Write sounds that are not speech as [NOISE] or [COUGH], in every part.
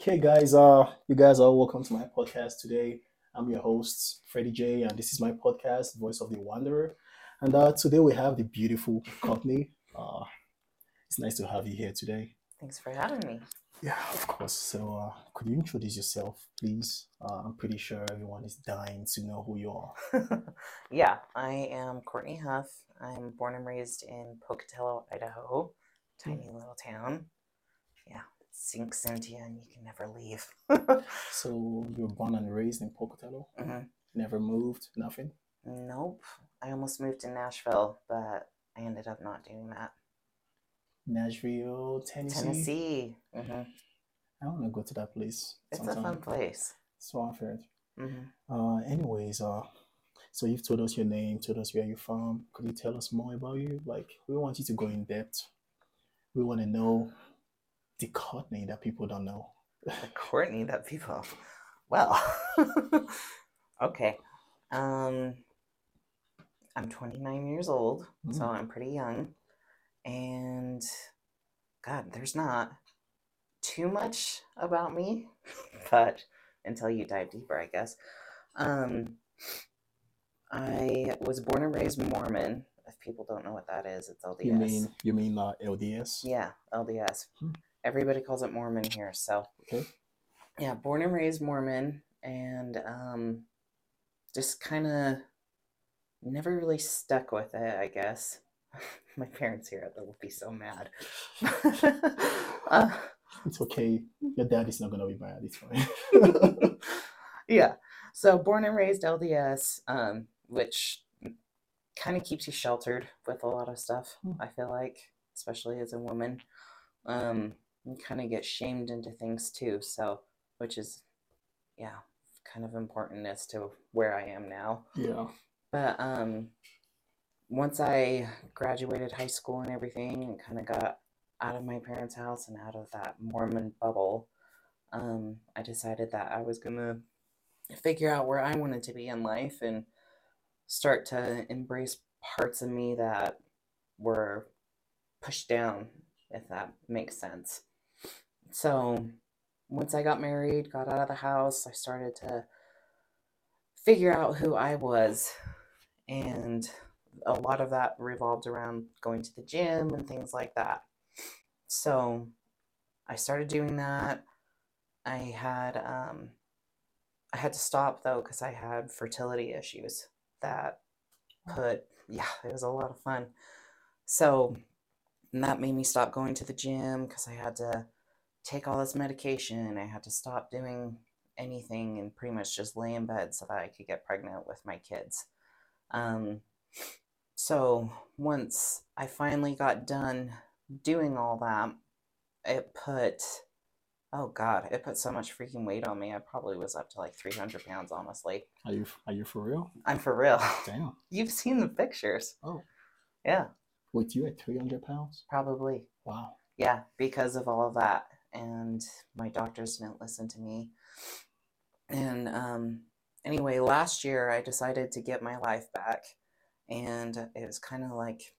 Okay, guys, uh, you guys are welcome to my podcast today. I'm your host, Freddie J, and this is my podcast, Voice of the Wanderer. And uh, today we have the beautiful Courtney. Uh, it's nice to have you here today. Thanks for having me. Yeah, of course. So, uh, could you introduce yourself, please? Uh, I'm pretty sure everyone is dying to know who you are. [LAUGHS] yeah, I am Courtney Huff. I'm born and raised in Pocatello, Idaho, tiny little town. Yeah, sinks into you and you can never leave. So, you were born and raised in Pocatello? Mhm. Never moved? Nothing? Nope. I almost moved to Nashville, but I ended up not doing that. Nashville, Tennessee? Tennessee. hmm I want to go to that place. It's a fun place. So I've heard. hmm Uh, anyways, uh, so you've told us your name, told us where you're from. Could you tell us more about you? Like, we want you to go in depth. We want to know the Courtney that people don't know. The Courtney that people. Well, [LAUGHS] okay. Um, I'm 29 years old, so Mm. I'm pretty young. And God, there's not too much about me, [LAUGHS] but until you dive deeper, I guess. Um, I was born and raised Mormon. If people don't know what that is, it's LDS. You mean you mean uh, LDS? Yeah, LDS. Hmm. Everybody calls it Mormon here, so Okay. yeah, born and raised Mormon, and um, just kind of never really stuck with it. I guess [LAUGHS] my parents here they'll be so mad. [LAUGHS] uh, It's okay. Your dad is not gonna be mad. It's fine. [LAUGHS] yeah, so born and raised LDS, um, which kind of keeps you sheltered with a lot of stuff. Hmm. I feel like, especially as a woman, um, you kind of get shamed into things too. So, which is, yeah, kind of important as to where I am now. yeah. But um, once I graduated high school and everything, and kind of got out of my parents' house and out of that Mormon bubble, um, I decided that I was gonna figure out where I wanted to be in life and start to embrace parts of me that were pushed down, if that makes sense. So once I got married, got out of the house, I started to figure out who I was. And a lot of that revolved around going to the gym and things like that. So I started doing that. I had um, I had to stop though because I had fertility issues that put yeah it was a lot of fun. So that made me stop going to the gym because I had to take all this medication. and I had to stop doing anything and pretty much just lay in bed so that I could get pregnant with my kids. Um, so once I finally got done doing all that, it put, oh God, it put so much freaking weight on me. I probably was up to like 300 pounds, honestly. Are you are you for real? I'm for real. [LAUGHS] Damn. You've seen the pictures. Oh, Yeah, wait, you at three hundred pounds? probably. Wow. yeah, because of all of that. And my doctors didn't listen to me. And um, anyway, last year I decided to get my life back. And it was kind of like,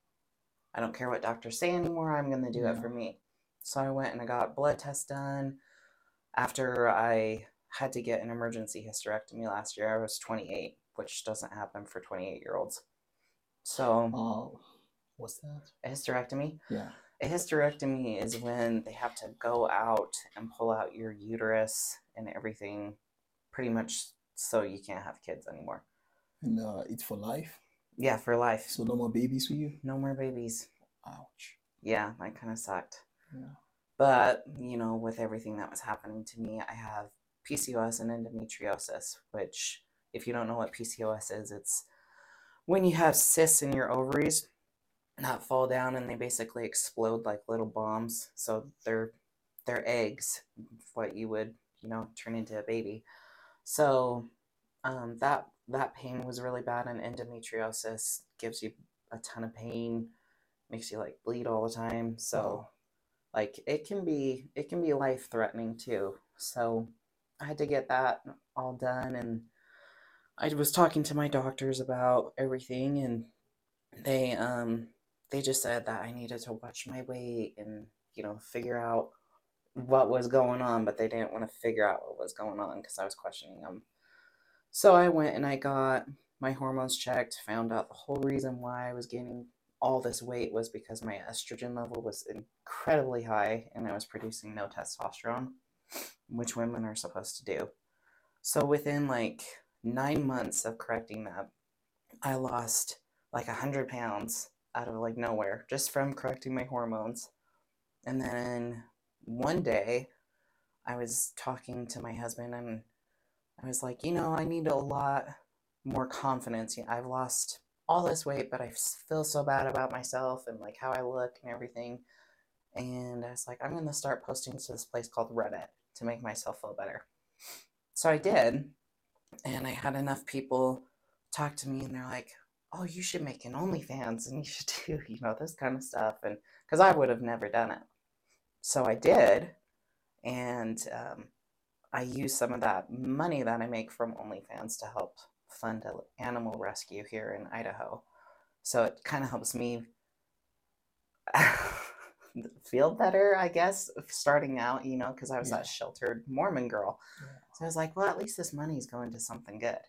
I don't care what doctors say anymore, I'm going to do it for me. So I went and I got blood tests done. After I had to get an emergency hysterectomy last year, I was 28, which doesn't happen for 28 year olds. So, Oh, what's that? a hysterectomy, Yeah. A hysterectomy is when they have to go out and pull out your uterus and everything, pretty much so you can't have kids anymore. And uh, it's for life. Yeah, for life. So no more babies for you. No more babies. Ouch. Yeah, that kind of sucked. Yeah. But, you know, with everything that was happening to me, I have PCOS and endometriosis, which, if you don't know what PCOS is, it's when you have cysts in your ovaries that fall down and they basically explode like little bombs. So they're they're eggs, what you would, you know, turn into a baby. So um, that that pain was really bad, and endometriosis gives you a ton of pain, makes you like bleed all the time. So like it can be it can be life threatening too. So I had to get that all done, and I was talking to my doctors about everything, and they um they just said that I needed to watch my weight and you know figure out what was going on, but they didn't want to figure out what was going on because I was questioning them. So I went and I got my hormones checked, found out the whole reason why I was gaining all this weight was because my estrogen level was incredibly high and I was producing no testosterone, which women are supposed to do. So within like nine months of correcting that, I lost like a hundred pounds out of like nowhere just from correcting my hormones. And then one day I was talking to my husband and I was like, you know, I need a lot more confidence. I've lost all this weight, but I feel so bad about myself and like how I look and everything. And I was like, I'm going to start posting to this place called Reddit to make myself feel better. So I did. And I had enough people talk to me and they're like, oh, you should make an OnlyFans and you should [LAUGHS] do, you know, this kind of stuff. And because I would have never done it. So I did. And um, I use some of that money that I make from OnlyFans to help fund an animal rescue here in Idaho. So it kind of helps me [LAUGHS] feel better, I guess, starting out, you know, because I was yeah. that sheltered Mormon girl. Yeah. So I was like, well, at least this money's going to something good.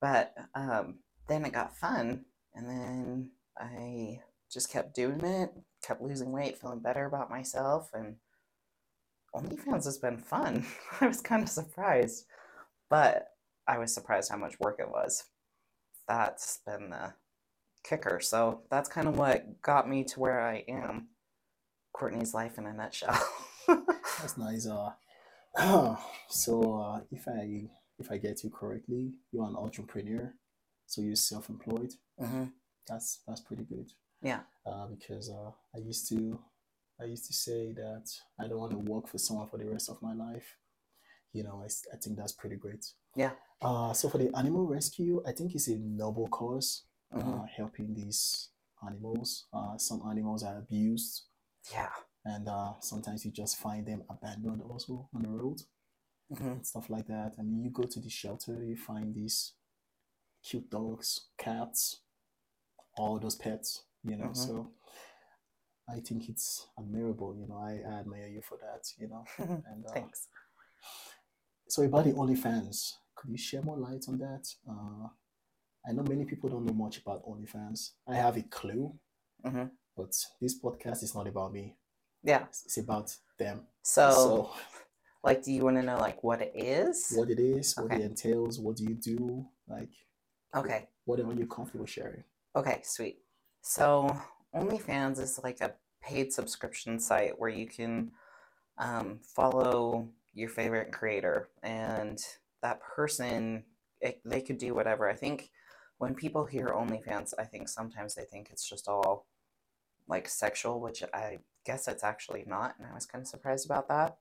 But um, then it got fun, and then I just kept doing it, kept losing weight, feeling better about myself, and OnlyFans has been fun. [LAUGHS] I was kind of surprised, but I was surprised how much work it was. That's been the kicker. So that's kind of what got me to where I am. Courtney's life in a nutshell. [LAUGHS] that's nice. Uh, [CLEARS THROAT] so uh, if I if I get you correctly, you're an entrepreneur, so you're self-employed. Mm-hmm. That's that's pretty good. Yeah. Uh, because uh, I used to I used to say that I don't want to work for someone for the rest of my life. You know, I, I think that's pretty great. Yeah. Uh, so for the animal rescue, I think it's a noble cause, mm-hmm. uh, helping these animals. Uh, some animals are abused. Yeah. And uh, sometimes you just find them abandoned also on the road, mm-hmm. stuff like that. and you go to the shelter, you find these cute dogs, cats, all those pets, you know. Mm-hmm. So I think it's admirable. You know, I, I admire you for that. You know, [LAUGHS] and uh, thanks. So about the OnlyFans, could you share more light on that? Uh, I know many people don't know much about OnlyFans. I have a clue, mm-hmm. but this podcast is not about me. Yeah, it's, about them. So, so, like, do you want to know like what it is? What it is, what okay. it entails, what do you do? Like, okay, whatever you're comfortable sharing. Okay, sweet. So OnlyFans is like a paid subscription site where you can um, follow your favorite creator and that person it, they could do whatever i think when people hear onlyfans i think sometimes they think it's just all like sexual which i guess it's actually not and i was kind of surprised about that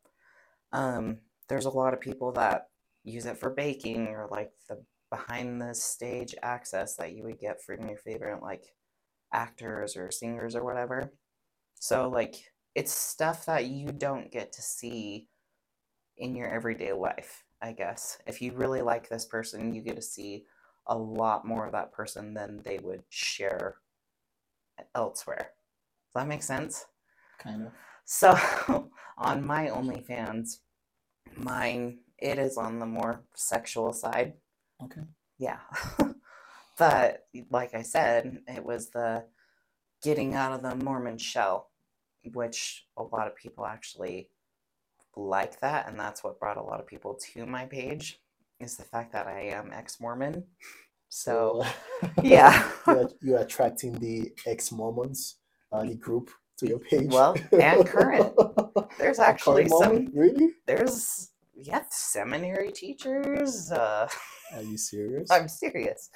um, there's a lot of people that use it for baking or like the behind the stage access that you would get from your favorite like actors or singers or whatever so like it's stuff that you don't get to see in your everyday life, I guess. If you really like this person, you get to see a lot more of that person than they would share elsewhere. Does that make sense? Kind of. So [LAUGHS] on my OnlyFans, mine it is on the more sexual side. Okay. Yeah. [LAUGHS] but like I said, it was the getting out of the Mormon shell, which a lot of people actually like that, and that's what brought a lot of people to my page is the fact that I am ex-Mormon. So, [LAUGHS] yeah, you're, you're, attracting the ex-Mormons, uh, the group to your page. Well, and current. [LAUGHS] There's actually some. Really? There's yeah, seminary teachers. Uh, Are you serious? I'm serious.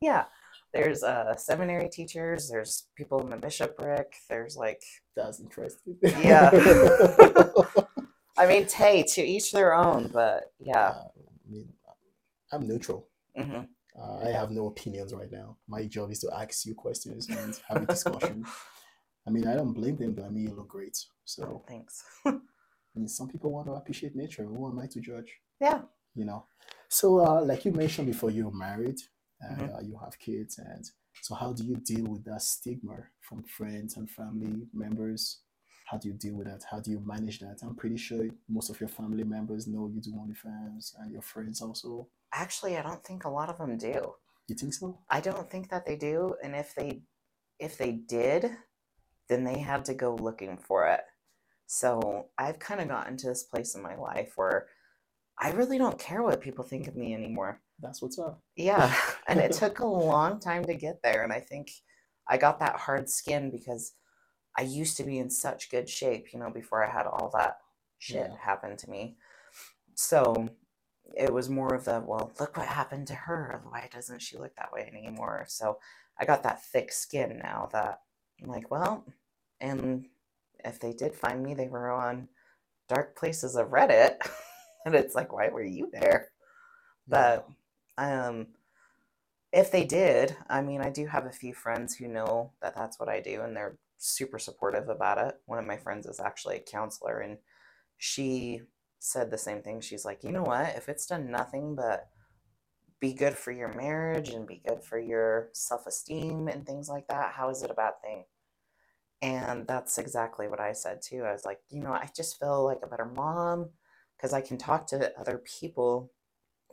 Yeah, there's uh seminary teachers. There's people in the bishopric. There's like that's interesting. Yeah. [LAUGHS] I mean, hey, to each their own, but yeah. Uh, I mean, I'm neutral. Mm-hmm. Uh, I have no opinions right now. My job is to ask you questions and have a discussion. [LAUGHS] I mean, I don't blame them, but I mean, you look great. So thanks. I mean, some people want to appreciate nature. Who am I to judge? Yeah. You know. So, uh, like you mentioned before, you're married and mm-hmm. uh, you have kids, and so how do you deal with that stigma from friends and family members how do you deal with that? How do you manage that? I'm pretty sure most of your family members know you do OnlyFans and your friends also. Actually, I don't think a lot of them do. You think so? I don't think that they do, and if they if they did, then they had to go looking for it. So I've kind of gotten to this place in my life where I really don't care what people think of me anymore. That's what's up. Yeah, [LAUGHS] and it took a long time to get there, and I think I got that hard skin because I used to be in such good shape, you know, before I had all that shit Yeah. happen to me. So it was more of the, well, look what happened to her. Why doesn't she look that way anymore? So I got that thick skin now that I'm like, well, and if they did find me, they were on dark places of Reddit. [LAUGHS] and it's like, why were you there? But um, if they did, I mean, I do have a few friends who know that that's what I do, and they're super supportive about it. One of my friends is actually a counselor, and she said the same thing. She's like, you know what? If it's done nothing but be good for your marriage and be good for your self esteem and things like that, how is it a bad thing? And that's exactly what I said too. I was like, you know, I just feel like a better mom because I can talk to other people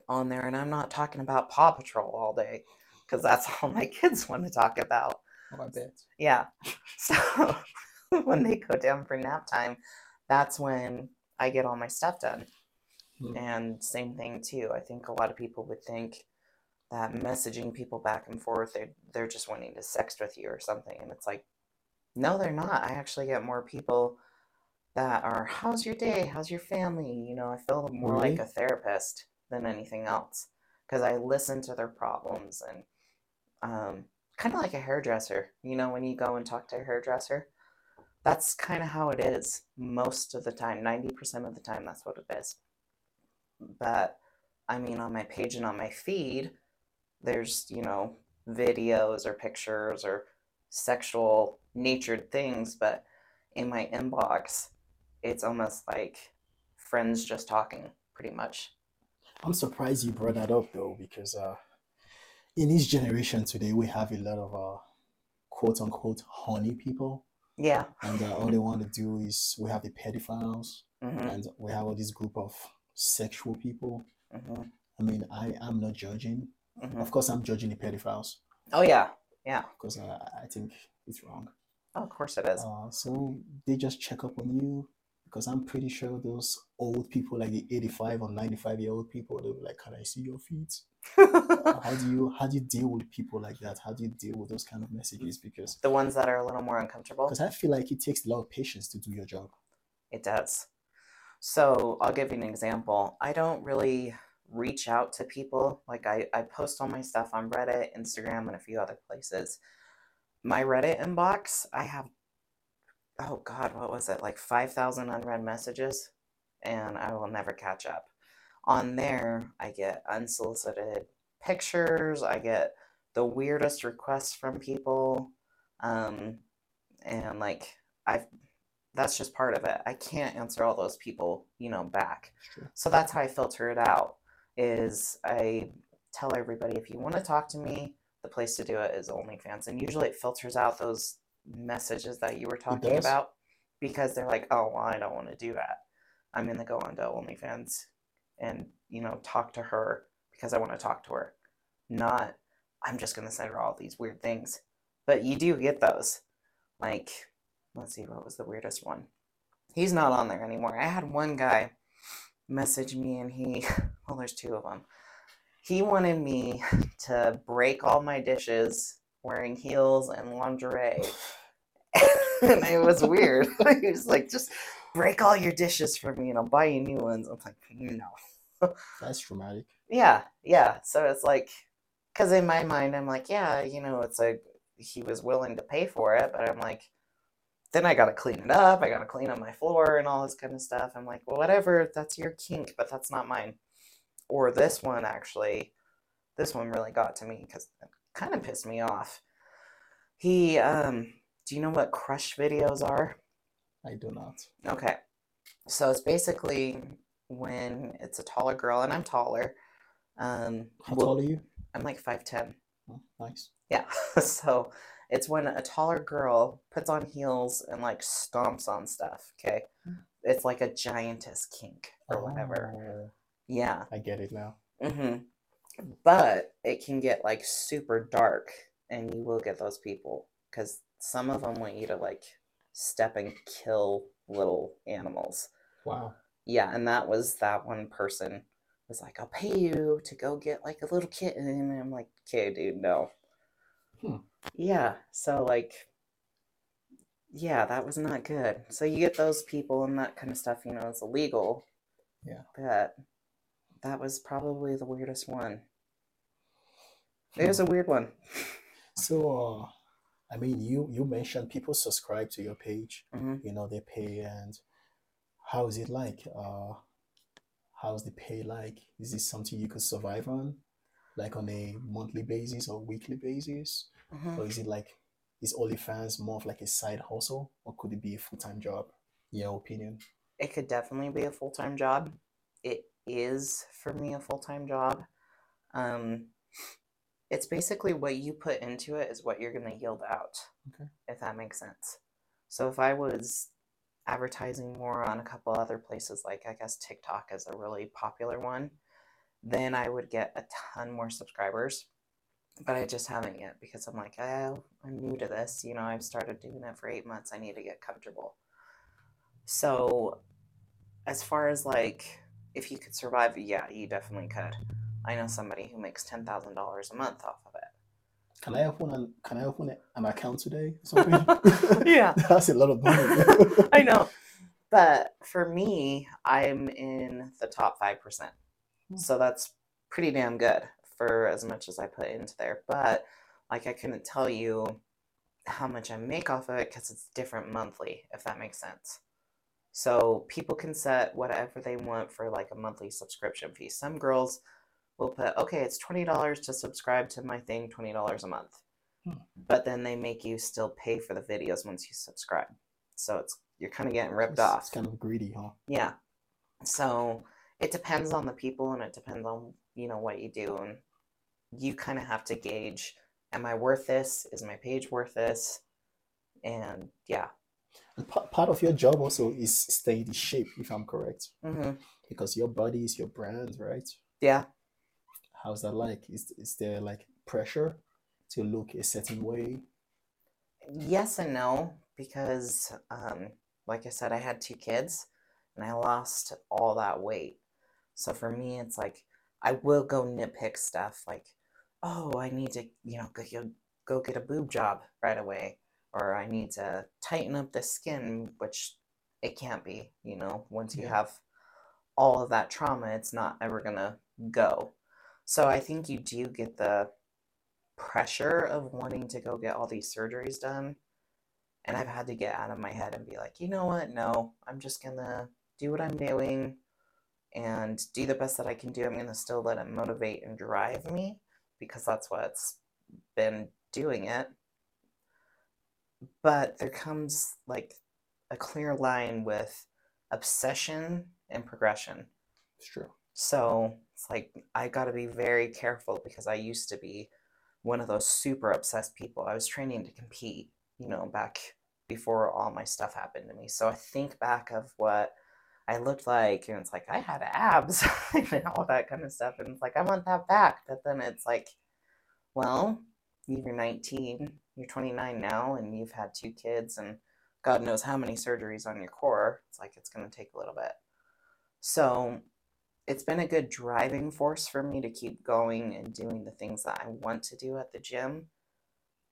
on there and I'm not talking about Paw Patrol all day because that's all my [LAUGHS] kids want to talk about. Oh. Yeah. [LAUGHS] So [LAUGHS] when they go down for nap time, that's when I get all my stuff done. Hmm. And same thing too. I think a lot of people would think that messaging people back and forth, they're, they're just wanting to sext with you or something. And it's like, no, they're not. I actually get more people that are, how's your day? How's your family? You know, I feel more like a therapist than anything else because I listen to their problems and um, kind of like a hairdresser. You know, when you go and talk to a hairdresser, that's kind of how it is most of the time. 90% of the time, that's what it is. But I mean, on my page and on my feed, there's, you know, videos or pictures or sexual natured things, but in my inbox, it's almost like friends just talking, pretty much. I'm surprised you brought that up though, because uh, in this generation today, we have a lot of uh, quote unquote horny people, Yeah. and uh, all they want to do is we have the pedophiles, hmm and we have all this group of sexual people. hmm I mean, I am not judging. hmm Of course, I'm judging the pedophiles Oh, yeah. Yeah. because uh, I think it's wrong. Oh, of course it is. Uh, so they just check up on you because I'm pretty sure those old people, like the 85 or 95 year old people, they'll be like, "Can I see your feet?" [LAUGHS] how do you how do you deal with people like that? How do you deal with those kind of messages? Because the ones that are a little more uncomfortable. because I feel like it takes a lot of patience to do your job. It does. So I'll give you an example. I don't really reach out to people. Like I, I post all my stuff on Reddit, Instagram, and a few other places. My Reddit inbox, I have, oh God, what was it? Like 5,000 unread messages, and I will never catch up. On there, I get unsolicited pictures, I get the weirdest requests from people. Um, and like, I've that's just part of it. I can't answer all those people, you know, back. True. So that's how I filter it out. Is I tell everybody if you want to talk to me, the place to do it is OnlyFans, and usually it filters out those messages that you were talking about because they're like, oh, well, I don't want to do that. I'm gonna go onto OnlyFans and you know talk to her because I want to talk to her, not I'm just gonna send her all these weird things. But you do get those, like let's see what was the weirdest one? He's not on there anymore. I had one guy message me and he [LAUGHS] well there's two of them he wanted me to break all my dishes wearing heels and lingerie [LAUGHS] and it was weird [LAUGHS] he was like just break all your dishes for me and i'll buy you new ones i'm like no [LAUGHS] That's traumatic. yeah yeah so it's like because in my mind i'm like yeah you know it's like he was willing to pay for it but i'm like then I got to clean it up. I got to clean up my floor and all this kind of stuff. I'm like, well, whatever. That's your kink, but that's not mine. Or this one, actually, this one really got to me because kind of pissed me off. He, um, do you know what crush videos are? I do not. Okay. So it's basically when it's a taller girl, and I'm taller. Um, How well, tall are you? I'm like 5'10. Oh, nice. Yeah. [LAUGHS] so It's when a taller girl puts on heels and like stomps on stuff. Okay. It's like a giantess kink or whatever. Oh, Yeah. I get it now. hmm But it can get like super dark, and you will get those people because some of them want you to like step and kill little animals. Wow. Yeah, and that was that one person was like, "I'll pay you to go get like a little kitten," and I'm like, "Okay, dude, no." Hmm. Yeah, so like, yeah, that was not good. So you get those people and that kind of stuff, you know, it's illegal. Yeah. But that was probably the weirdest one. It was a weird one. So, uh, I mean, you you mentioned people subscribe to your page. Mhm. You know, they pay, and how is it like? Uh, how's the pay like? Is this something you could survive on, like on a monthly basis or weekly basis, Mhm. or is it like is OnlyFans more of like a side hustle, or could it be a full time job? In your opinion? It could definitely be a full time job. It is for me a full time job. Um, it's basically what you put into it is what you're going to yield out, Okay. if that makes sense. So if I was advertising more on a couple other places, like I guess TikTok is a really popular one, then I would get a ton more subscribers. But I just haven't yet because I'm like, oh, I'm new to this. You know, I've started doing it for eight months. I need to get comfortable. So, as far as like if you could survive, yeah, you definitely could. I know somebody who makes ten thousand dollars a month off of it. Can I open an Can I open an account today? [LAUGHS] or Something? [LAUGHS] Yeah. [LAUGHS] that's a lot of money. I know. But for me, I'm in the top 5%. Hmm. So that's pretty damn good for as much as I put into there. But like, I couldn't tell you how much I make off of it because it's different monthly, if that makes sense. So people can set whatever they want for like a monthly subscription fee. Some girls will put, okay, it's $20 to subscribe to my thing, $20 a month. Hmm. But then they make you still pay for the videos once you subscribe. So it's you're kind of getting ripped It's, off. it's kind of greedy, huh? Yeah. So it depends on the people and it depends on, you know, what you do. And you kind of have to gauge am I worth this? Is my page worth this? And yeah. And pa- part of your job also is staying in shape, if I'm correct, hmm because your body is your brand, right? Yeah. How's that like? Is is there like pressure to look a certain way? Yes and no, because, um, like I said, I had two kids and I lost all that weight. So for me, it's like I will go nitpick stuff like, oh, I need to, you know, go- go get a boob job right away, or I need to tighten up the skin, which it can't be, you know, once you Yeah. have all of that trauma, it's not ever gonna go. So I think you do get the pressure of wanting to go get all these surgeries done. And I've had to get out of my head and be like, you know what? No, I'm just gonna do what I'm doing and do the best that I can do. I'm gonna still let it motivate and drive me because that's what's been doing it. But there comes like a clear line with obsession and progression. It's true. So it's like I got to be very careful because I used to be one of those super obsessed people. I was training to compete, you know, back before all my stuff happened to me. So I think back of what I looked like, and it's like I had abs [LAUGHS] and all that kind of stuff. And it's like, I want that back. But then it's like, well, you're 19, you're 29 now, and you've had two kids, and God knows how many surgeries on your core. It's like it's going to take a little bit. So it's been a good driving force for me to keep going and doing the things that I want to do at the gym.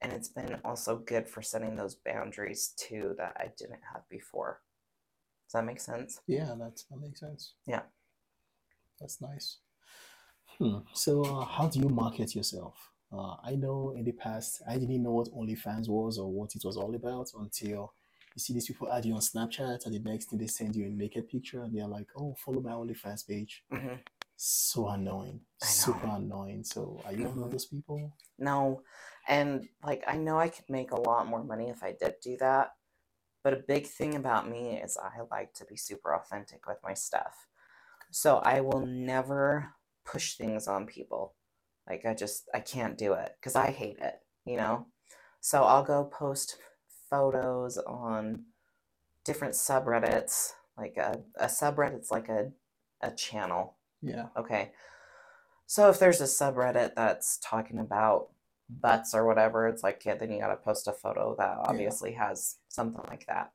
And it's been also good for setting those boundaries too that I didn't have before. Does that make sense? Yeah, that that makes sense. Yeah. That's nice. Hmm. So, uh, how do you market yourself? Uh, I know in the past I didn't know what OnlyFans was or what it was all about until you see these people add you on Snapchat, and the next thing they send you a naked picture, and they're like, "Oh, follow my OnlyFans page." hmm So annoying, super annoying. So, are you one Mhm. of those people? No. And like, I know I could make a lot more money if I did do that. But a big thing about me is I like to be super authentic with my stuff. So I will never push things on people. Like, I just, I can't do it because I hate it, you know? So I'll go post photos on different subreddits. Like a, a subreddit's like a, a channel. Yeah. Okay. So if there's a subreddit that's talking about butts or whatever, it's like, yeah, then you gotta post a photo that obviously has something like that.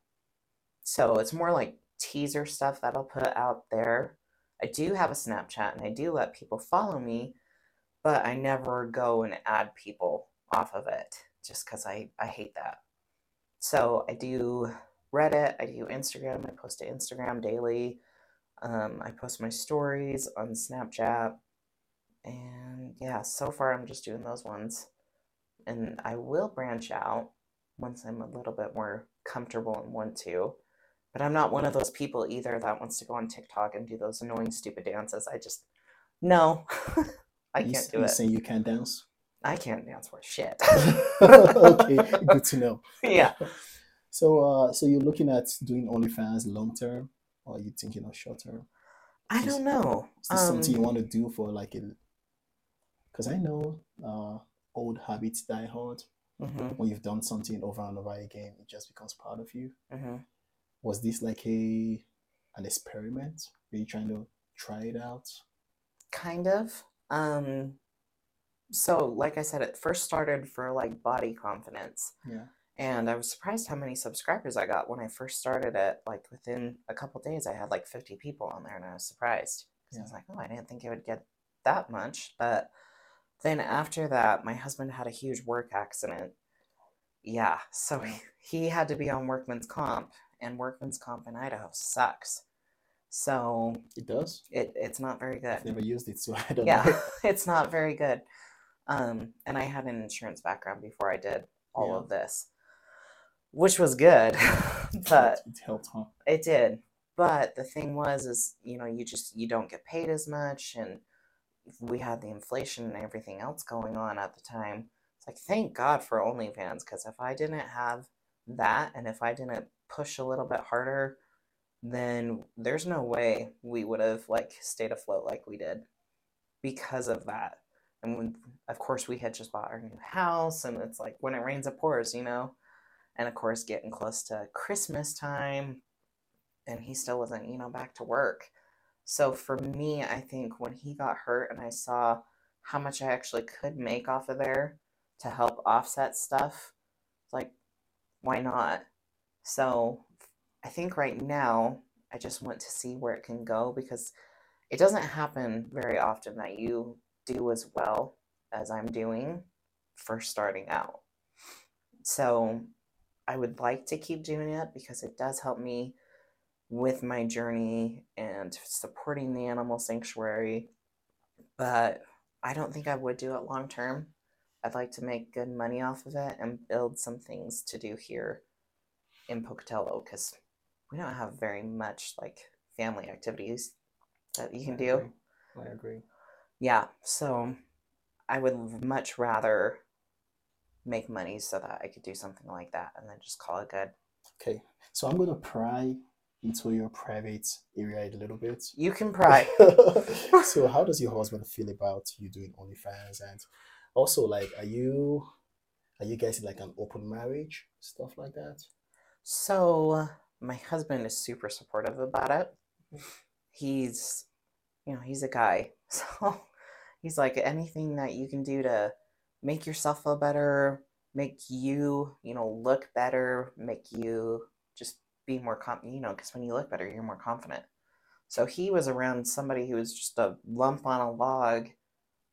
So it's more like teaser stuff that I'll put out there. I do have a Snapchat and I do let people follow me, but I never go and add people off of it just because I, I hate that. So I do Reddit, I do Instagram, I post to Instagram daily. Um, I post my stories on Snapchat. And yeah, so far I'm just doing those ones. And I will branch out once I'm a little bit more comfortable and want to. But I'm not one of those people either that wants to go on TikTok and do those annoying, stupid dances. I just, no, [LAUGHS] I You can't do you it. saying you can't dance? I can't dance worth shit. [LAUGHS] okay, good to know. [LAUGHS] yeah. So, uh, so you're looking at doing OnlyFans long term, or are you thinking of short term? I don't know. Is this something you Um, want to do for like a? Because I know uh, old habits die hard. mhm, When you've done something over and over again, it just becomes part of you. mhm. Was this like a an experiment? Were you trying to try it out? Kind of. Um, so, like I said, it first started for like body confidence. Yeah. And I was surprised how many subscribers I got when I first started it. Like within a couple days, I had like 50 people on there, and I was surprised because I was like, oh, I didn't think it would get that much. But then after that, my husband had a huge work accident. Yeah, so he, he had to be on workman's comp, and workman's comp in Idaho sucks. So It does. it, it's not very good I've never used it, so [LAUGHS] I don't yeah know. [LAUGHS] it's not very good um and i had an insurance background before i did all Yeah. of this which was good [LAUGHS] but it helped, huh? it did but the thing was is you know you just you don't get paid as much and we had the inflation and everything else going on at the time it's like thank god for onlyfans because if i didn't have that and if i didn't push a little bit harder then there's no way we would have like stayed afloat like we did because of that. And when, of course we had just bought our new house and it's like when it rains it pours you know? And of course getting close to christmas time and he still wasn't you know back to work. So for me i think when he got hurt and i saw how much i actually could make off of there to help offset stuff like why not? So i think right now i just want to see where it can go because it doesn't happen very often that you do as well as i'm doing for starting out so i would like to keep doing it because it does help me with my journey and supporting the animal sanctuary. But I don't think I would do it long term. I'd like to make good money off of it and build some things to do here in Pocatello because we don't have very much like family activities that you can I do. agree. I agree. Yeah, so I would much rather make money so that I could do something like that and then just call it good. Okay, so I'm gonna pry into your private area a little bit. You can pry. [LAUGHS] so, [LAUGHS] how does your husband feel about you doing OnlyFans? And also, like, are you are you guys in like an open marriage, stuff like that? So my husband is super supportive about it. He's, you know, he's a guy. [LAUGHS] So he's like anything that you can do to make yourself feel better, make you, you know, look better, make you just be more confident, you know, because when you look better, you're more confident. So he was around somebody who was just a lump on a log,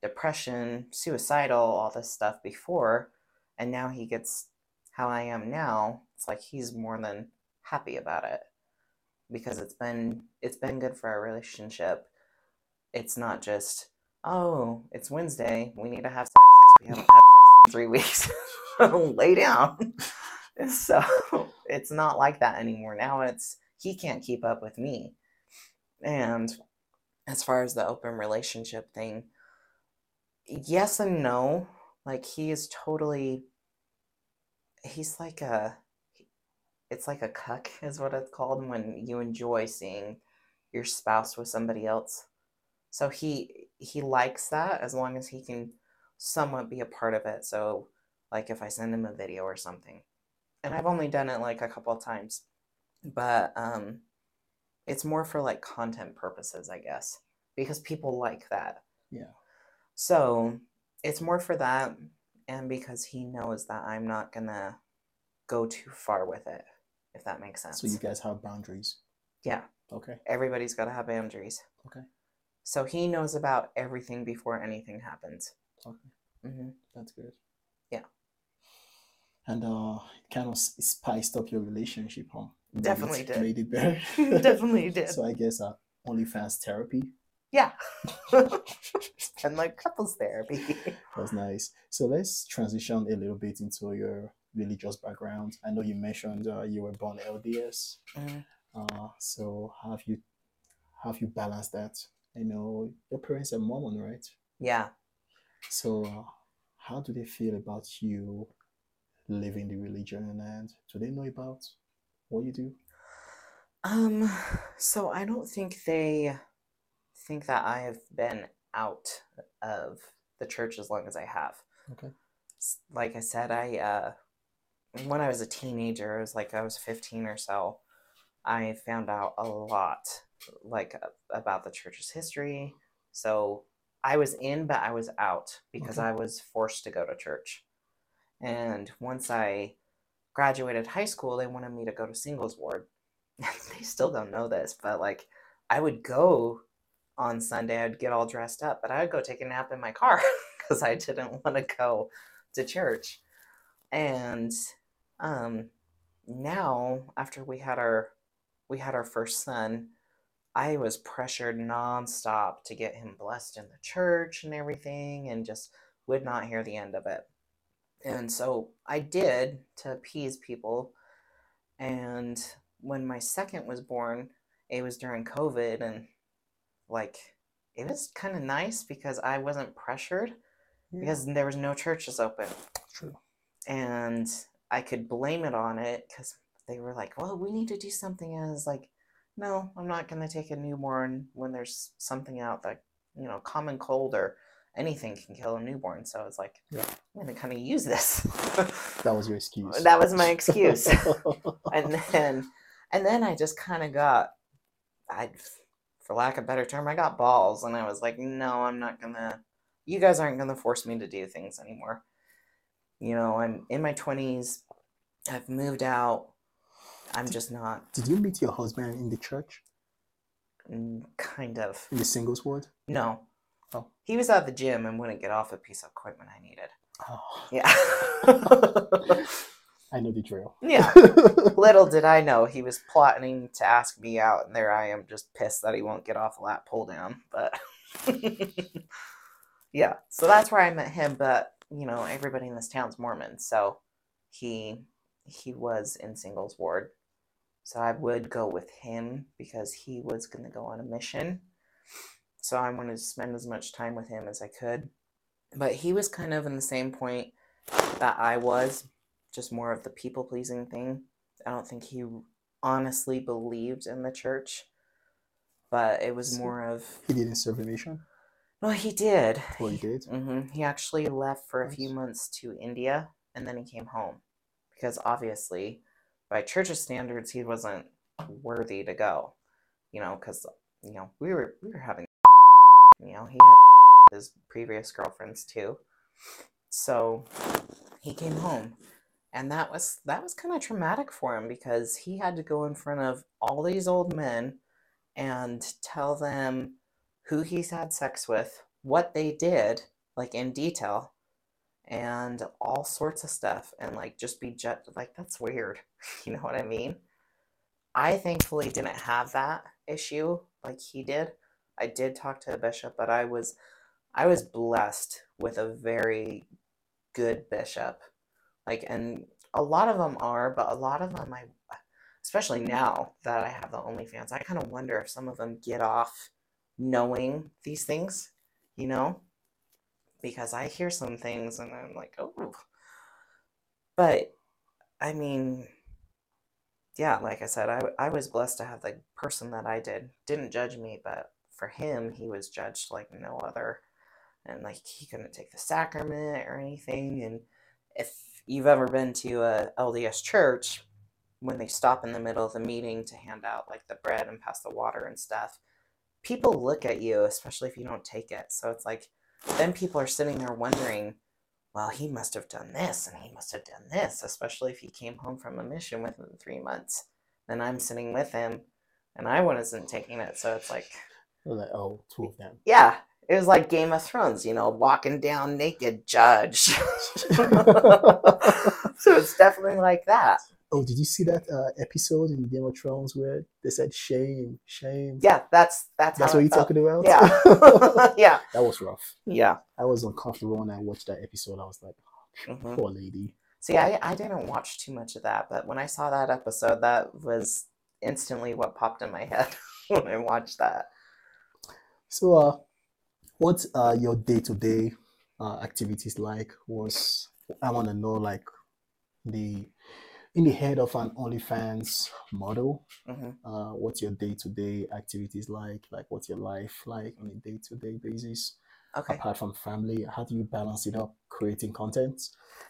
depression, suicidal, all this stuff before, and now he gets how I am now. It's like he's more than happy about it because it's been it's been good for our relationship. It's not just oh, it's Wednesday, we need to have sex because we haven't had sex in three weeks. [LAUGHS] Lay down. [LAUGHS] So it's not like that anymore. Now it's he can't keep up with me. And as far as the open relationship thing, yes and no. Like he is totally he's like a it's like a cuck [LAUGHS] is what it's called when you enjoy seeing your spouse with somebody else. So he he likes that as long as he can somewhat be a part of it. So like if I send him a video or something. And I've only done it like a couple of times. But um it's more for like content purposes, I guess, because people like that. Yeah. So, it's more for that and because he knows that I'm not going to go too far with it, if that makes sense. So you guys have boundaries. yeah, Okay. everybody's got to have boundaries. Okay. So he knows about everything before anything happens. Okay. hmm That's good. Yeah. And uh, it kind of spiced up your relationship, huh? Made Definitely it, did. Made it better. [LAUGHS] Definitely [LAUGHS] did. So I guess uh, OnlyFans therapy Yeah. [LAUGHS] and like couples therapy. That's nice. So let's transition a little bit into your religious background. I know you mentioned uh, you were born LDS. Mhm. Uh, so have you have you balanced that? You know your parents are Mormon, right? Yeah. So uh, how do they feel about you living the religion, and do they know about what you do? Um, so I don't think they think that I have been out of the church as long as I have. Okay. Like I said, I uh when I was a teenager, it was like I was 15 or so, I found out a lot like about the church's history. So I was in but I was out because Okay. I was forced to go to church. And once I graduated high school, they wanted me to go to singles ward. [LAUGHS] they still don't know this, but like I would go on Sunday, I'd get all dressed up, but I would go take a nap in my car [LAUGHS] because I didn't want to go to church. And um now after we had our we had our first son, I was pressured nonstop to get him blessed in the church and everything and just would not hear the end of it. And so I did to appease people. And when my second was born, it was during COVID and like it was kind of nice because I wasn't pressured because there was no churches open True. and I could blame it on it because they were like, "Well, we need to do something." And I was like, "No, I'm not going to take a newborn when there's something out that you know, common cold or anything can kill a newborn." So I was like, Yeah. "I'm going to kind of use this." [LAUGHS] That was your excuse. that was my excuse, [LAUGHS] and then and then I just kind of got, I, for lack of a better term, I got balls, and I was like, "No, I'm not gonna. You guys aren't gonna force me to do things anymore." You know, I'm in my 20s. I've moved out. I'm just not Did you meet your husband in the church, mm, kind of. in the singles ward? No. Oh. He was at the gym and wouldn't get off a piece of equipment I needed. Oh, Yeah. [LAUGHS] I know the drill. yeah. [LAUGHS] Little did I know he was plotting to ask me out, and there I am just pissed that he won't get off a lat pull down. But [LAUGHS] yeah, so that's where I met him. But you know, everybody in this town's Mormon, so he he was in singles ward. So I would go with him because he was going to go on a mission. So I wanted to spend as much time with him as I could. But he was kind of in the same point that I was, just more of the people pleasing thing. I don't think he honestly believed in the church, but it was more of He didn't serve a mission. Well, he did. Well, he did. hmm He actually left for a few months to India, and then he came home because obviously, by church's standards, he wasn't worthy to go. You know, because you know we were we were having, you know, he had his previous girlfriends too, so he came home, and that was that was kind of traumatic for him because he had to go in front of all these old men and tell them who he's had sex with, what they did, like in detail, and all sorts of stuff, and like just be judged. Like that's weird. [LAUGHS] You know what I mean? I thankfully didn't have that issue like he did. I did talk to a bishop, but I was I was blessed with a very good bishop. Like and a lot of them are, but a lot of them I especially now that I have the OnlyFans, I kind of wonder if some of them get off knowing these things, you know? Because I hear some things and I'm like, oh. But I mean, yeah, like I said, I, I was blessed to have the person that I did. Didn't judge me, but for him, he was judged like no other. And like he couldn't take the sacrament or anything. And if you've ever been to a LDS church, when they stop in the middle of the meeting to hand out like the bread and pass the water and stuff, people look at you, especially if you don't take it. So it's like, then people are sitting there wondering, well, he must have done this and he must have done this, especially if he came home from a mission within three months. Then I'm sitting with him and I wasn't taking it. So it's like, like, oh, two of them. yeah, it was like Game of Thrones, you know, walking down naked judge. [LAUGHS] [LAUGHS] so it's definitely like that. Oh, did you see that uh, episode in Game of Thrones where they said shame, shame? Yeah, that's that's That's what you're talking about? Yeah. [LAUGHS] [LAUGHS] yeah. that was rough. Yeah. I was uncomfortable when I watched that episode. I was like, Mhm. poor lady. See, I, I didn't watch too much of that, but when I saw that episode, that was instantly what popped in my head [LAUGHS] when I watched that. So, uh, what are your day-to-day uh, activities like? Was I want to know like the in the head of an OnlyFans model? hmm Uh, what's your day-to-day activities like? Like, what's your life like on a day-to-day basis? Okay. Apart from family, how do you balance it up creating content?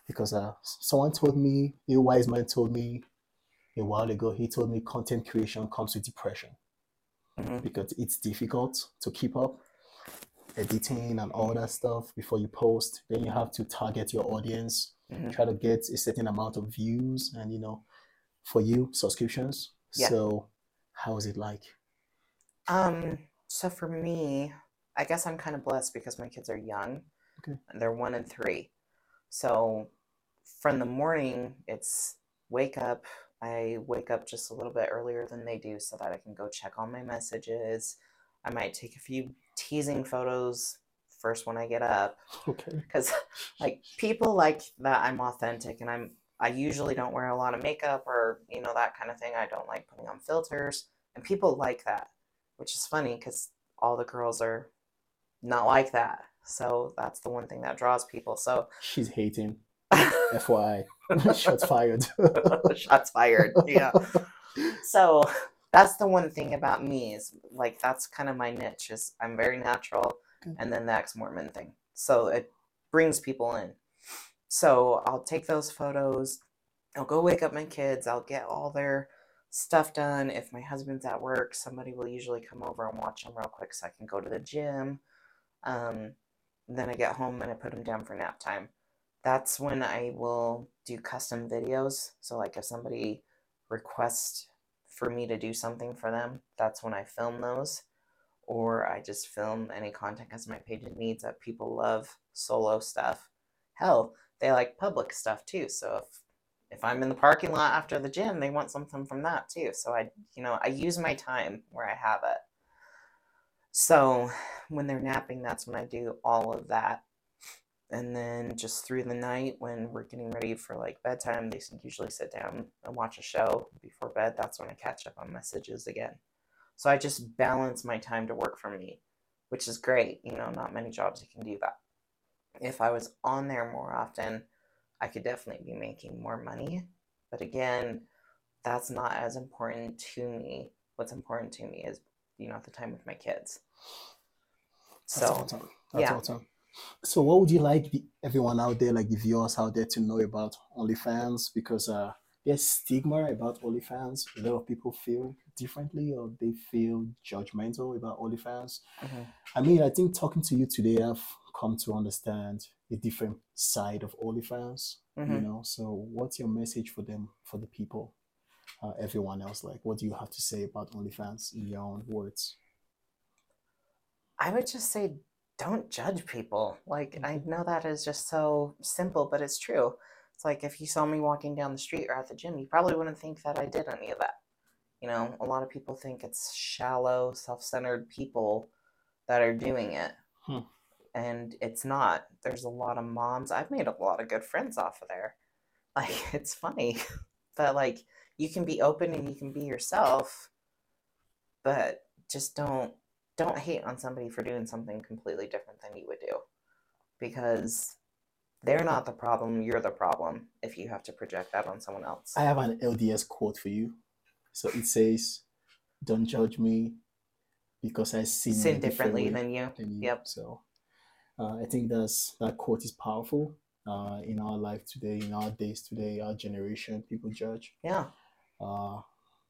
Because uh, someone told me, a wise man told me a while ago, he told me content creation comes with depression hmm because it's difficult to keep up editing and all that stuff before you post. Then you have to target your audience, Mhm. try to get a certain amount of views and you know, for you subscriptions. Yeah. So, how is it like? Um, so for me, I guess I'm kind of blessed because my kids are young. Okay. and They're one and three. So from the morning, it's wake up. I wake up just a little bit earlier than they do so that I can go check all my messages. I might take a few teasing photos first when I get up Okay. because like people like that I'm authentic and I'm I usually don't wear a lot of makeup or you know that kind of thing. I don't like putting on filters and people like that, which is funny cuz all the girls are not like that. So that's the one thing that draws people. So She's hating. [LAUGHS] FYI. [LAUGHS] Shots fired. [LAUGHS] shots fired. Yeah. So that's the one thing about me is like that's kind of my niche is I'm very natural. And then the ex-Mormon thing. So it brings people in. So I'll take those photos. I'll go wake up my kids. I'll get all their stuff done. If my husband's at work, somebody will usually come over and watch them real quick so I can go to the gym. Um, then I get home and I put them down for nap time. That's when I will do custom videos. So like if somebody requests for me to do something for them, that's when I film those. Or I just film any content because my page needs that people love solo stuff. Hell, they like public stuff too. So if if I'm in the parking lot after the gym, they want something from that too. So I, you know, I use my time where I have it. So when they're napping, that's when I do all of that. And then just through the night, when we're getting ready for like bedtime, they usually sit down and watch a show before bed. That's when I catch up on messages again. So I just balance my time to work for me, which is great. You know, not many jobs you can do that. If I was on there more often, I could definitely be making more money. But again, that's not as important to me. What's important to me is, you know, the time with my kids. That's So, awesome. That's yeah. awesome. So, what would you like the, everyone out there, like the viewers out there, to know about OnlyFans? Because uh, there's stigma about OnlyFans. A lot of people feel differently, or they feel judgmental about OnlyFans. mhm. I mean, I think talking to you today, I've come to understand a different side of OnlyFans. You Mhm. know, so what's your message for them, for the people, uh, everyone else? Like, what do you have to say about OnlyFans in your own words? I would just say don't judge people. Like I know that is just so simple, but it's true. It's like if you saw me walking down the street or at the gym, you probably wouldn't think that I did any of that. You know, a lot of people think it's shallow, self-centered people that are doing it. Hmm. And it's not. There's a lot of moms. I've made a lot of good friends off of there. [LAUGHS] Like it's funny [LAUGHS] that like you can be open and you can be yourself, but just don't don't hate on somebody for doing something completely different than you would do because they're not the problem you're the problem if you have to project that on someone else I have an LDS quote for you. So it says, "Don't judge me because I sin, sin differently than you than you." Yep. So uh, I think that's that quote is powerful. uh, in our life today, in our days today, our generation, people judge. Yeah. Uh,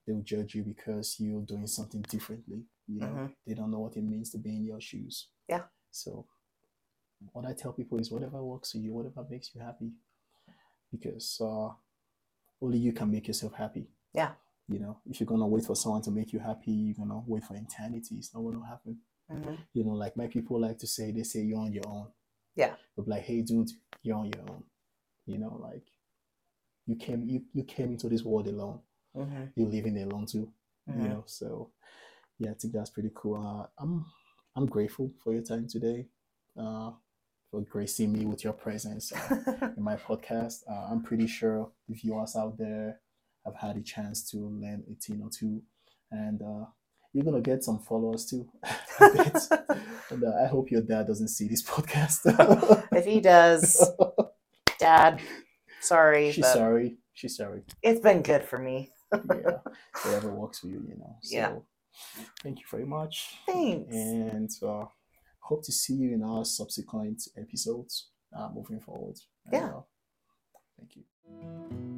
they'll judge you because you're doing something differently. You know, Mhm. they don't know what it means to be in your shoes. Yeah. So, what I tell people is whatever works for you, whatever makes you happy, because uh, only you can make yourself happy. Yeah. You know, if you're gonna wait for someone to make you happy, you're gonna wait for eternity. It's not gonna happen. hmm You know, like my people like to say, they say you're on your own. Yeah. But like, hey, dude, you're on your own. You know, like you came, you you came into this world alone. hmm You're living alone too. You Mhm. know, so yeah, I think that's pretty cool. Uh, I'm I'm grateful for your time today. Uh, for gracing me with your presence uh, in my [LAUGHS] podcast. Uh, I'm pretty sure the viewers out there have had a chance to learn a thing or two, and uh, you're gonna get some followers too. [LAUGHS] I [LAUGHS] and uh, I hope your dad doesn't see this podcast. if he does, Dad, sorry, She's sorry. She's sorry. it's been good for me. Yeah, whatever works for you, you know. So, Yeah. Thank you very much. Thanks. And uh, hope to see you in our subsequent episodes uh, moving forward. Yeah. Thank you.